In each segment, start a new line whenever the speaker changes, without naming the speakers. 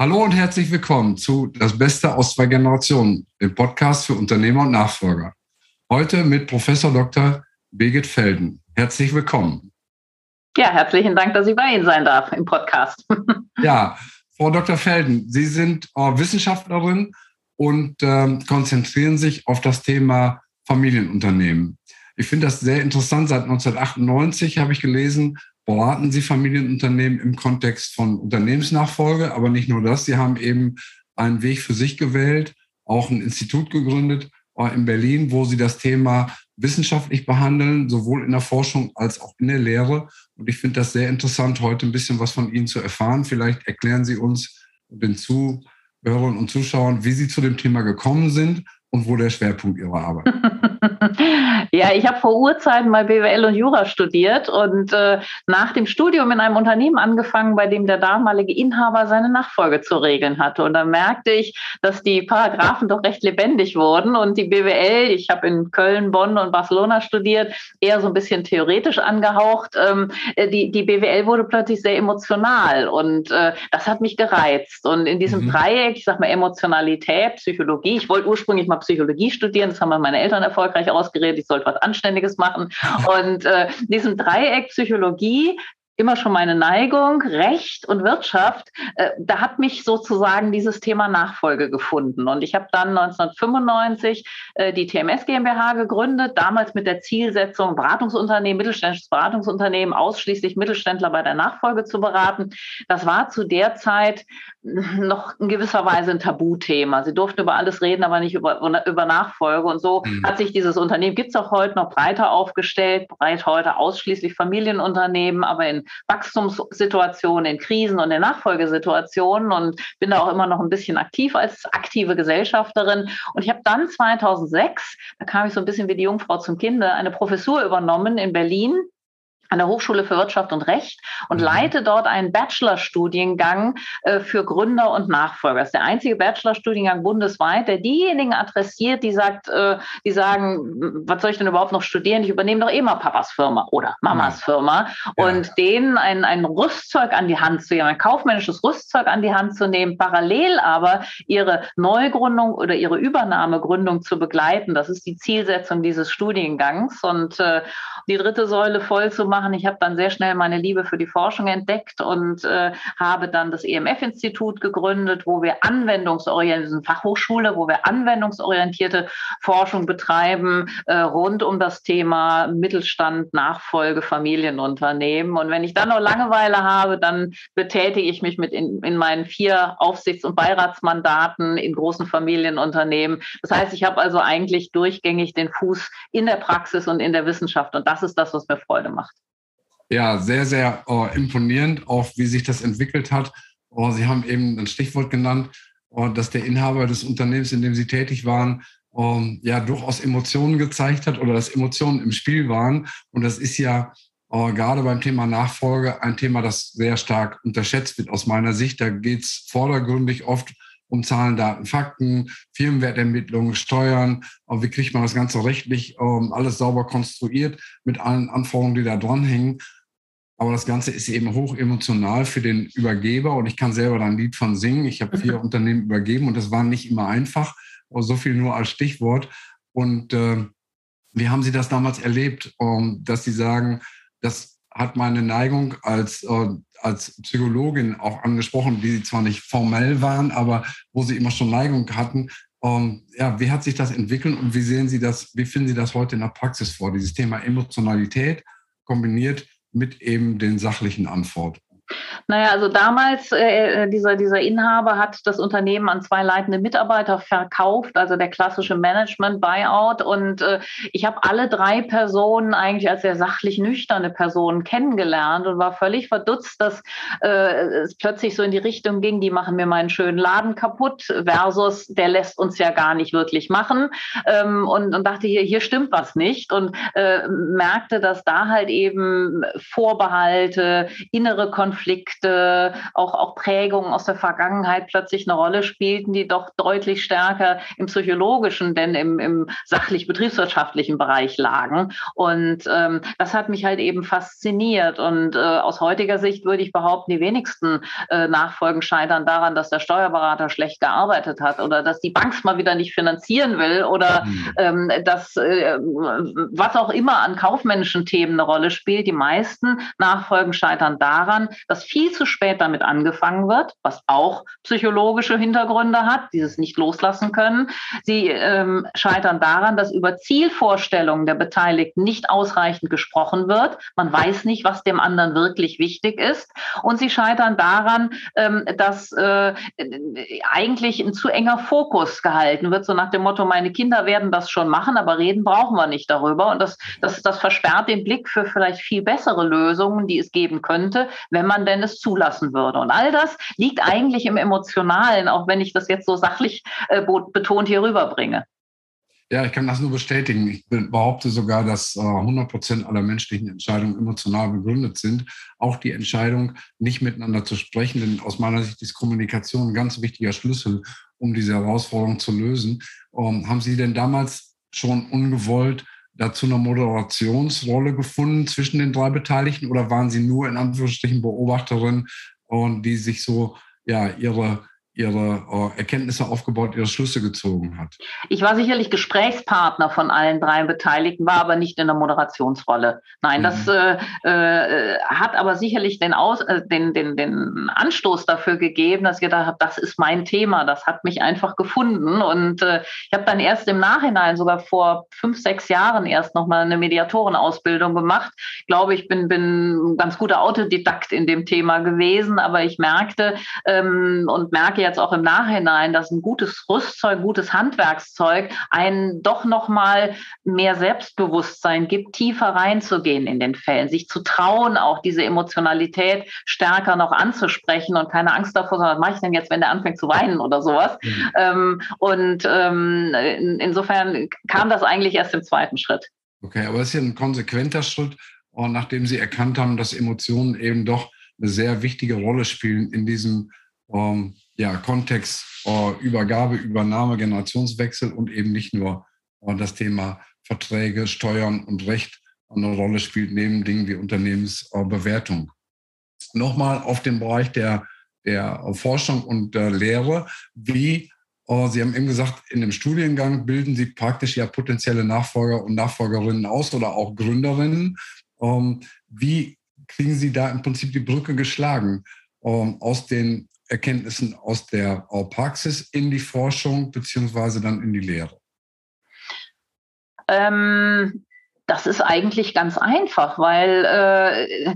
Hallo und herzlich willkommen zu Das Beste aus zwei Generationen, dem Podcast für Unternehmer und Nachfolger. Heute mit Professor Dr. Birgit Felden. Herzlich willkommen.
Ja, herzlichen Dank, dass ich bei Ihnen sein darf im Podcast.
ja, Frau Dr. Felden, Sie sind äh, Wissenschaftlerin und ähm, konzentrieren sich auf das Thema Familienunternehmen. Ich finde das sehr interessant. Seit 1998 habe ich gelesen, beraten Sie Familienunternehmen im Kontext von Unternehmensnachfolge, aber nicht nur das. Sie haben eben einen Weg für sich gewählt, auch ein Institut gegründet äh, in Berlin, wo Sie das Thema wissenschaftlich behandeln, sowohl in der Forschung als auch in der Lehre. Und ich finde das sehr interessant, heute ein bisschen was von Ihnen zu erfahren. Vielleicht erklären Sie uns den Zuhörern und Zuschauern, wie Sie zu dem Thema gekommen sind und wo der Schwerpunkt Ihrer Arbeit?
ja, ich habe vor Urzeiten mal BWL und Jura studiert und äh, nach dem Studium in einem Unternehmen angefangen, bei dem der damalige Inhaber seine Nachfolge zu regeln hatte. Und da merkte ich, dass die Paragraphen doch recht lebendig wurden und die BWL, ich habe in Köln, Bonn und Barcelona studiert, eher so ein bisschen theoretisch angehaucht. Ähm, äh, die, die BWL wurde plötzlich sehr emotional und äh, das hat mich gereizt. Und in diesem mhm. Dreieck, ich sag mal Emotionalität, Psychologie, ich wollte ursprünglich mal Psychologie studieren. Das haben meine Eltern erfolgreich ausgeredet. Ich sollte was Anständiges machen. Und äh, diesem Dreieck Psychologie immer schon meine Neigung, Recht und Wirtschaft, äh, da hat mich sozusagen dieses Thema Nachfolge gefunden. Und ich habe dann 1995 äh, die TMS GmbH gegründet, damals mit der Zielsetzung, Beratungsunternehmen, mittelständisches Beratungsunternehmen, ausschließlich Mittelständler bei der Nachfolge zu beraten. Das war zu der Zeit noch in gewisser Weise ein Tabuthema. Sie durften über alles reden, aber nicht über, über Nachfolge. Und so mhm. hat sich dieses Unternehmen, gibt es auch heute noch breiter aufgestellt, breit heute ausschließlich Familienunternehmen, aber in Wachstumssituationen, in Krisen und in Nachfolgesituationen und bin da auch immer noch ein bisschen aktiv als aktive Gesellschafterin. Und ich habe dann 2006, da kam ich so ein bisschen wie die Jungfrau zum Kinde, eine Professur übernommen in Berlin an der Hochschule für Wirtschaft und Recht und mhm. leite dort einen Bachelorstudiengang äh, für Gründer und Nachfolger. Das ist der einzige Bachelorstudiengang bundesweit, der diejenigen adressiert, die sagt, äh, die sagen, was soll ich denn überhaupt noch studieren? Ich übernehme doch eh mal Papas Firma oder Mamas ja. Firma ja. und denen ein, ein Rüstzeug an die Hand zu geben, ein kaufmännisches Rüstzeug an die Hand zu nehmen, parallel aber ihre Neugründung oder ihre Übernahmegründung zu begleiten. Das ist die Zielsetzung dieses Studiengangs und äh, die dritte Säule voll zu machen machen. Ich habe dann sehr schnell meine Liebe für die Forschung entdeckt und äh, habe dann das EMF-Institut gegründet, wo wir anwendungsorientierte Fachhochschule, wo wir anwendungsorientierte Forschung betreiben äh, rund um das Thema Mittelstand, Nachfolge, Familienunternehmen. Und wenn ich dann noch Langeweile habe, dann betätige ich mich mit in, in meinen vier Aufsichts- und Beiratsmandaten in großen Familienunternehmen. Das heißt, ich habe also eigentlich durchgängig den Fuß in der Praxis und in der Wissenschaft. Und das ist das, was mir Freude macht.
Ja, sehr, sehr äh, imponierend, auch wie sich das entwickelt hat. Oh, Sie haben eben ein Stichwort genannt, oh, dass der Inhaber des Unternehmens, in dem Sie tätig waren, oh, ja durchaus Emotionen gezeigt hat oder dass Emotionen im Spiel waren. Und das ist ja oh, gerade beim Thema Nachfolge ein Thema, das sehr stark unterschätzt wird aus meiner Sicht. Da geht es vordergründig oft um Zahlen, Daten, Fakten, Firmenwertermittlungen, Steuern. Aber wie kriegt man das Ganze rechtlich ähm, alles sauber konstruiert mit allen Anforderungen, die da dranhängen? Aber das Ganze ist eben hoch emotional für den Übergeber und ich kann selber da ein Lied von singen. Ich habe vier mhm. Unternehmen übergeben und das war nicht immer einfach. So viel nur als Stichwort. Und äh, wie haben Sie das damals erlebt, um, dass Sie sagen, das hat meine Neigung als, äh, als Psychologin auch angesprochen, die Sie zwar nicht formell waren, aber wo Sie immer schon Neigung hatten. Um, ja, wie hat sich das entwickelt und wie sehen Sie das, wie finden Sie das heute in der Praxis vor, dieses Thema Emotionalität kombiniert mit eben den sachlichen Antworten.
Naja, also damals, äh, äh, dieser, dieser Inhaber hat das Unternehmen an zwei leitende Mitarbeiter verkauft, also der klassische Management-Buyout. Und äh, ich habe alle drei Personen eigentlich als sehr sachlich nüchterne Personen kennengelernt und war völlig verdutzt, dass äh, es plötzlich so in die Richtung ging, die machen mir meinen schönen Laden kaputt, versus der lässt uns ja gar nicht wirklich machen. Ähm, und, und dachte, hier, hier stimmt was nicht. Und äh, merkte, dass da halt eben Vorbehalte, innere Konflikte, Konflikte, auch, auch Prägungen aus der Vergangenheit plötzlich eine Rolle spielten, die doch deutlich stärker im psychologischen, denn im, im sachlich-betriebswirtschaftlichen Bereich lagen. Und ähm, das hat mich halt eben fasziniert. Und äh, aus heutiger Sicht würde ich behaupten, die wenigsten äh, Nachfolgen scheitern daran, dass der Steuerberater schlecht gearbeitet hat oder dass die Bank mal wieder nicht finanzieren will oder mhm. ähm, dass äh, was auch immer an kaufmännischen Themen eine Rolle spielt. Die meisten Nachfolgen scheitern daran, dass viel zu spät damit angefangen wird, was auch psychologische Hintergründe hat, dieses nicht loslassen können. Sie ähm, scheitern daran, dass über Zielvorstellungen der Beteiligten nicht ausreichend gesprochen wird. Man weiß nicht, was dem anderen wirklich wichtig ist. Und sie scheitern daran, ähm, dass äh, eigentlich ein zu enger Fokus gehalten wird, so nach dem Motto, meine Kinder werden das schon machen, aber reden brauchen wir nicht darüber. Und das, das, das versperrt den Blick für vielleicht viel bessere Lösungen, die es geben könnte, wenn man denn es zulassen würde. Und all das liegt eigentlich im Emotionalen, auch wenn ich das jetzt so sachlich äh, betont hier rüberbringe.
Ja, ich kann das nur bestätigen. Ich behaupte sogar, dass 100 äh, Prozent aller menschlichen Entscheidungen emotional begründet sind. Auch die Entscheidung, nicht miteinander zu sprechen, denn aus meiner Sicht ist Kommunikation ein ganz wichtiger Schlüssel, um diese Herausforderung zu lösen. Ähm, haben Sie denn damals schon ungewollt dazu eine Moderationsrolle gefunden zwischen den drei Beteiligten oder waren Sie nur in Anführungsstrichen Beobachterin und die sich so ja ihre ihre äh, Erkenntnisse aufgebaut, ihre Schlüsse gezogen hat.
Ich war sicherlich Gesprächspartner von allen drei Beteiligten, war aber nicht in der Moderationsrolle. Nein, mhm. das äh, äh, hat aber sicherlich den, Aus, äh, den, den, den Anstoß dafür gegeben, dass ich gedacht habe, das ist mein Thema, das hat mich einfach gefunden. Und äh, ich habe dann erst im Nachhinein, sogar vor fünf, sechs Jahren erst nochmal eine Mediatorenausbildung gemacht. Ich glaube, ich bin, bin ein ganz guter Autodidakt in dem Thema gewesen, aber ich merkte ähm, und merke jetzt auch im Nachhinein, dass ein gutes Rüstzeug, gutes Handwerkszeug einen doch noch mal mehr Selbstbewusstsein gibt, tiefer reinzugehen in den Fällen, sich zu trauen, auch diese Emotionalität stärker noch anzusprechen und keine Angst davor, sondern was mache ich denn jetzt, wenn der anfängt zu weinen oder sowas. Mhm. Ähm, und ähm, in, insofern kam das eigentlich erst im zweiten Schritt.
Okay, aber es ist ja ein konsequenter Schritt, und nachdem Sie erkannt haben, dass Emotionen eben doch eine sehr wichtige Rolle spielen in diesem ähm, ja, Kontext äh, Übergabe, Übernahme, Generationswechsel und eben nicht nur äh, das Thema Verträge, Steuern und Recht eine Rolle spielt, neben Dingen wie Unternehmensbewertung. Nochmal auf den Bereich der, der Forschung und der Lehre. Wie, äh, Sie haben eben gesagt, in dem Studiengang bilden Sie praktisch ja potenzielle Nachfolger und Nachfolgerinnen aus oder auch Gründerinnen. Ähm, wie kriegen Sie da im Prinzip die Brücke geschlagen ähm, aus den Erkenntnissen aus der Praxis in die Forschung beziehungsweise dann in die Lehre?
Ähm, das ist eigentlich ganz einfach, weil äh,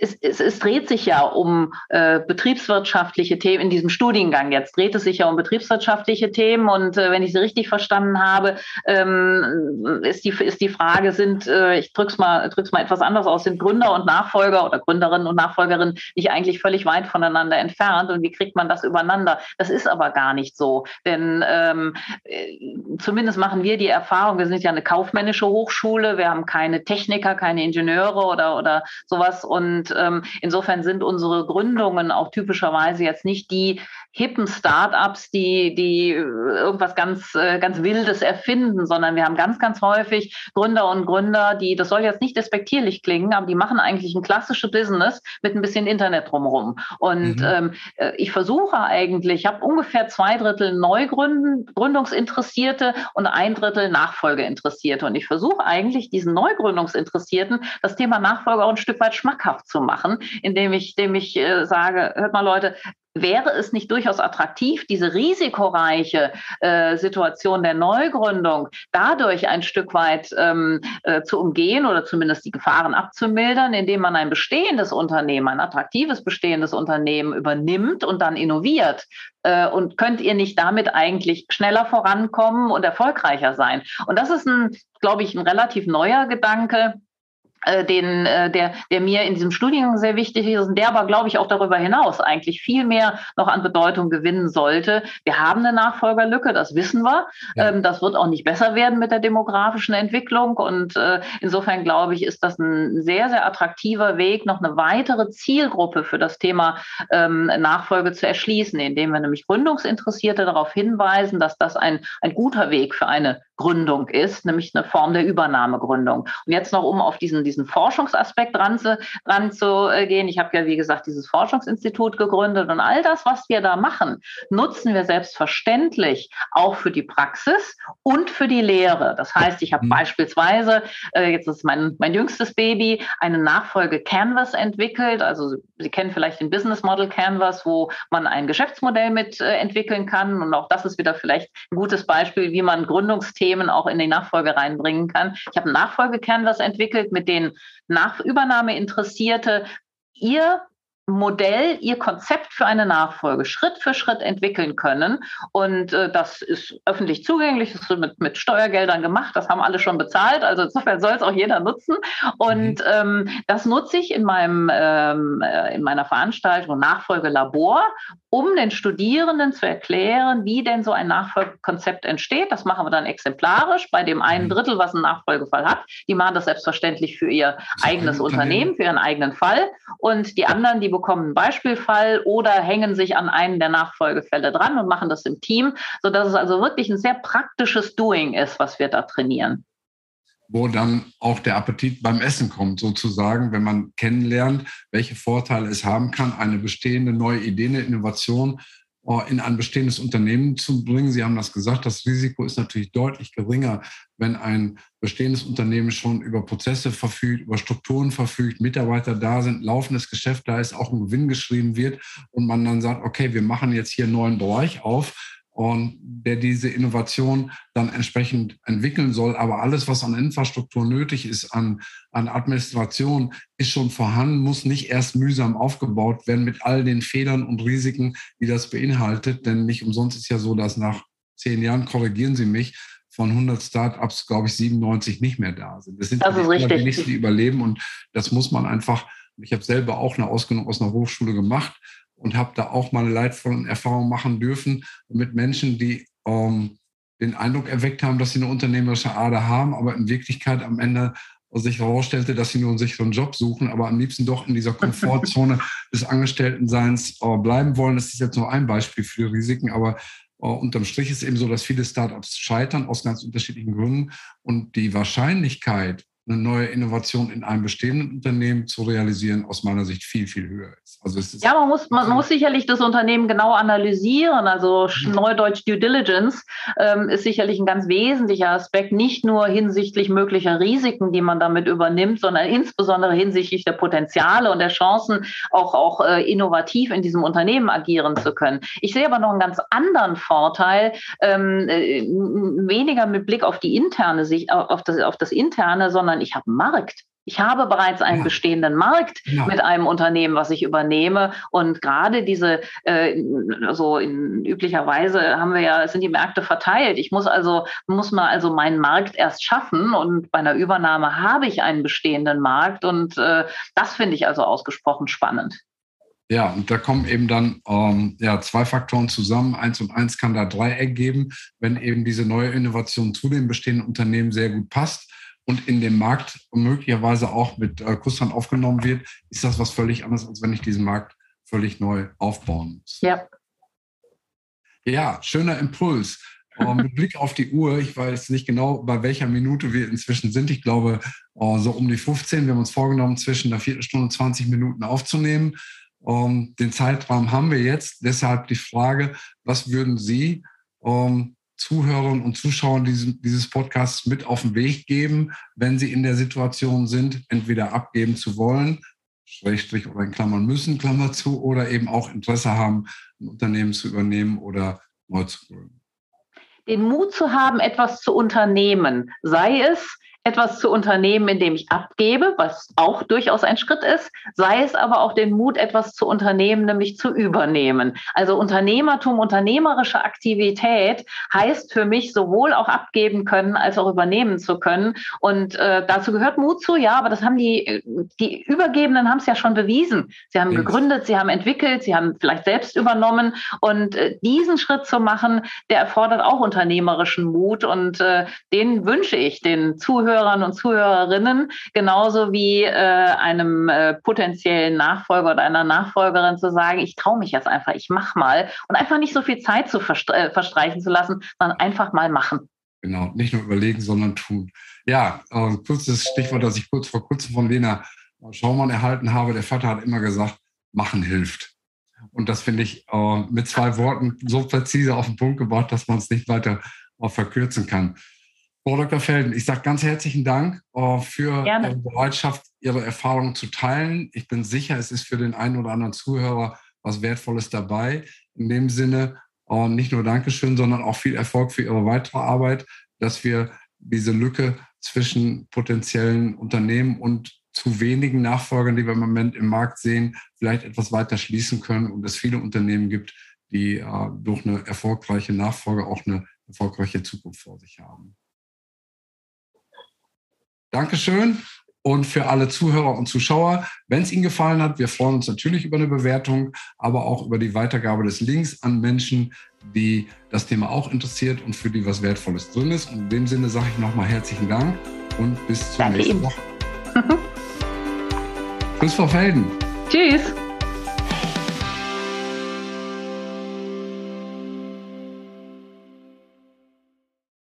es, es, es, dreht sich ja um äh, betriebswirtschaftliche Themen in diesem Studiengang. Jetzt dreht es sich ja um betriebswirtschaftliche Themen und äh, wenn ich Sie richtig verstanden habe, ähm, ist, die, ist die Frage, sind, äh, ich drück's mal, drück's mal etwas anders aus, sind Gründer und Nachfolger oder Gründerinnen und Nachfolgerinnen nicht eigentlich völlig weit voneinander entfernt und wie kriegt man das übereinander? Das ist aber gar nicht so, denn ähm, äh, zumindest machen wir die Erfahrung, wir sind ja eine kaufmännische Hochschule, wir haben keine Techniker, keine Ingenieure oder, oder sowas. Und ähm, insofern sind unsere Gründungen auch typischerweise jetzt nicht die hippen Startups, die, die irgendwas ganz, äh, ganz Wildes erfinden, sondern wir haben ganz, ganz häufig Gründer und Gründer, die, das soll jetzt nicht despektierlich klingen, aber die machen eigentlich ein klassisches Business mit ein bisschen Internet drumherum. Und mhm. ähm, äh, ich versuche eigentlich, ich habe ungefähr zwei Drittel Neugründungsinteressierte und ein Drittel Nachfolgeinteressierte. Und ich versuche eigentlich diesen Neugründungsinteressierten das Thema Nachfolge auch ein Stück weit schmackhaft zu machen, indem ich, indem ich äh, sage, hört mal Leute, wäre es nicht durchaus attraktiv, diese risikoreiche äh, Situation der Neugründung dadurch ein Stück weit ähm, äh, zu umgehen oder zumindest die Gefahren abzumildern, indem man ein bestehendes Unternehmen, ein attraktives bestehendes Unternehmen übernimmt und dann innoviert? Äh, und könnt ihr nicht damit eigentlich schneller vorankommen und erfolgreicher sein? Und das ist ein, glaube ich, ein relativ neuer Gedanke den, äh, der, der mir in diesem Studiengang sehr wichtig ist und der aber, glaube ich, auch darüber hinaus eigentlich viel mehr noch an Bedeutung gewinnen sollte. Wir haben eine Nachfolgerlücke, das wissen wir. Ja. Ähm, das wird auch nicht besser werden mit der demografischen Entwicklung. Und äh, insofern, glaube ich, ist das ein sehr, sehr attraktiver Weg, noch eine weitere Zielgruppe für das Thema ähm, Nachfolge zu erschließen, indem wir nämlich Gründungsinteressierte darauf hinweisen, dass das ein, ein guter Weg für eine Gründung ist, nämlich eine Form der Übernahmegründung. Und jetzt noch, um auf diesen, diesen Forschungsaspekt dran zu, dran zu gehen. Ich habe ja, wie gesagt, dieses Forschungsinstitut gegründet und all das, was wir da machen, nutzen wir selbstverständlich auch für die Praxis und für die Lehre. Das heißt, ich habe mhm. beispielsweise, äh, jetzt ist mein, mein jüngstes Baby, eine Nachfolge Canvas entwickelt. Also Sie kennen vielleicht den Business Model Canvas, wo man ein Geschäftsmodell mit äh, entwickeln kann. Und auch das ist wieder vielleicht ein gutes Beispiel, wie man Gründungsthemen Themen auch in die Nachfolge reinbringen kann. Ich habe einen Nachfolgecanvas entwickelt, mit den nach Übernahme Interessierte ihr Modell, ihr Konzept für eine Nachfolge Schritt für Schritt entwickeln können. Und äh, das ist öffentlich zugänglich, das ist mit, mit Steuergeldern gemacht, das haben alle schon bezahlt. Also insofern soll es auch jeder nutzen. Und mhm. ähm, das nutze ich in, meinem, ähm, äh, in meiner Veranstaltung Nachfolgelabor, um den Studierenden zu erklären, wie denn so ein Nachfolgekonzept entsteht. Das machen wir dann exemplarisch bei dem einen mhm. Drittel, was einen Nachfolgefall hat. Die machen das selbstverständlich für ihr eigenes Unternehmen, für ihren eigenen Fall. Und die anderen, die bekommen einen Beispielfall oder hängen sich an einen der Nachfolgefälle dran und machen das im Team, sodass es also wirklich ein sehr praktisches Doing ist, was wir da trainieren.
Wo dann auch der Appetit beim Essen kommt, sozusagen, wenn man kennenlernt, welche Vorteile es haben kann, eine bestehende neue Idee, eine Innovation in ein bestehendes Unternehmen zu bringen. Sie haben das gesagt, das Risiko ist natürlich deutlich geringer, wenn ein bestehendes Unternehmen schon über Prozesse verfügt, über Strukturen verfügt, Mitarbeiter da sind, laufendes Geschäft da ist, auch ein Gewinn geschrieben wird und man dann sagt, okay, wir machen jetzt hier einen neuen Bereich auf und der diese Innovation dann entsprechend entwickeln soll. Aber alles, was an Infrastruktur nötig ist, an, an Administration, ist schon vorhanden, muss nicht erst mühsam aufgebaut werden mit all den Fehlern und Risiken, die das beinhaltet. Denn nicht umsonst ist ja so, dass nach zehn Jahren, korrigieren Sie mich, von 100 Startups, glaube ich, 97 nicht mehr da sind. Das sind
das die
wenigsten, die überleben. Und das muss man einfach, ich habe selber auch eine Ausbildung aus einer Hochschule gemacht und habe da auch mal eine leidvolle Erfahrung machen dürfen mit Menschen, die ähm, den Eindruck erweckt haben, dass sie eine unternehmerische Ader haben, aber in Wirklichkeit am Ende sich herausstellte, dass sie nur einen sicheren Job suchen, aber am liebsten doch in dieser Komfortzone des Angestelltenseins äh, bleiben wollen. Das ist jetzt nur ein Beispiel für Risiken, aber äh, unterm Strich ist eben so, dass viele Startups scheitern aus ganz unterschiedlichen Gründen und die Wahrscheinlichkeit, eine neue Innovation in einem bestehenden Unternehmen zu realisieren, aus meiner Sicht viel, viel höher ist.
Also ist ja, man muss, man muss sicherlich das Unternehmen genau analysieren. Also mhm. Neudeutsch Due Diligence ähm, ist sicherlich ein ganz wesentlicher Aspekt, nicht nur hinsichtlich möglicher Risiken, die man damit übernimmt, sondern insbesondere hinsichtlich der Potenziale und der Chancen, auch, auch äh, innovativ in diesem Unternehmen agieren zu können. Ich sehe aber noch einen ganz anderen Vorteil, ähm, äh, weniger mit Blick auf die interne Sicht, auf das, auf das interne, sondern sondern ich habe einen Markt. Ich habe bereits einen ja. bestehenden Markt ja. mit einem Unternehmen, was ich übernehme. Und gerade diese, äh, so in, üblicherweise haben wir ja, sind die Märkte verteilt. Ich muss also, muss mal also meinen Markt erst schaffen. Und bei einer Übernahme habe ich einen bestehenden Markt. Und äh, das finde ich also ausgesprochen spannend.
Ja, und da kommen eben dann ähm, ja, zwei Faktoren zusammen. Eins und eins kann da drei ergeben, wenn eben diese neue Innovation zu dem bestehenden Unternehmen sehr gut passt und in dem Markt möglicherweise auch mit äh, Kusshand aufgenommen wird, ist das was völlig anderes, als wenn ich diesen Markt völlig neu aufbauen muss.
Ja.
Ja, schöner Impuls. Ähm, mit Blick auf die Uhr, ich weiß nicht genau, bei welcher Minute wir inzwischen sind. Ich glaube, äh, so um die 15. Wir haben uns vorgenommen, zwischen einer Viertelstunde und 20 Minuten aufzunehmen. Ähm, den Zeitraum haben wir jetzt. Deshalb die Frage, was würden Sie ähm, Zuhörern und Zuschauern dieses, dieses Podcasts mit auf den Weg geben, wenn sie in der Situation sind, entweder abgeben zu wollen, Schrägstrich oder in Klammern müssen, Klammer zu, oder eben auch Interesse haben, ein Unternehmen zu übernehmen oder neu zu gründen.
Den Mut zu haben, etwas zu unternehmen, sei es etwas zu unternehmen, indem ich abgebe, was auch durchaus ein Schritt ist, sei es aber auch den Mut, etwas zu unternehmen, nämlich zu übernehmen. Also Unternehmertum, unternehmerische Aktivität heißt für mich sowohl auch abgeben können als auch übernehmen zu können. Und äh, dazu gehört Mut zu, ja, aber das haben die, die Übergebenen haben es ja schon bewiesen. Sie haben gegründet, sie haben entwickelt, sie haben vielleicht selbst übernommen. Und äh, diesen Schritt zu machen, der erfordert auch unternehmerischen Mut. Und äh, den wünsche ich den Zuhörern und Zuhörerinnen, genauso wie äh, einem äh, potenziellen Nachfolger oder einer Nachfolgerin zu sagen, ich traue mich jetzt einfach, ich mach mal und einfach nicht so viel Zeit zu äh, verstreichen zu lassen, sondern einfach mal machen.
Genau, nicht nur überlegen, sondern tun. Ja, äh, kurzes Stichwort, das ich kurz vor kurzem von Lena Schaumann erhalten habe. Der Vater hat immer gesagt, machen hilft. Und das finde ich äh, mit zwei Worten so präzise auf den Punkt gebracht, dass man es nicht weiter äh, verkürzen kann. Frau Dr. Felden, ich sage ganz herzlichen Dank äh, für Gerne. Ihre Bereitschaft, Ihre Erfahrungen zu teilen. Ich bin sicher, es ist für den einen oder anderen Zuhörer was Wertvolles dabei. In dem Sinne, äh, nicht nur Dankeschön, sondern auch viel Erfolg für Ihre weitere Arbeit, dass wir diese Lücke zwischen potenziellen Unternehmen und zu wenigen Nachfolgern, die wir im Moment im Markt sehen, vielleicht etwas weiter schließen können und es viele Unternehmen gibt, die äh, durch eine erfolgreiche Nachfolge auch eine erfolgreiche Zukunft vor sich haben. Dankeschön. Und für alle Zuhörer und Zuschauer, wenn es Ihnen gefallen hat, wir freuen uns natürlich über eine Bewertung, aber auch über die Weitergabe des Links an Menschen, die das Thema auch interessiert und für die was Wertvolles drin ist. Und in dem Sinne sage ich nochmal herzlichen Dank und bis zur Danke nächsten Ihnen. Woche. Tschüss, Frau Felden.
Tschüss.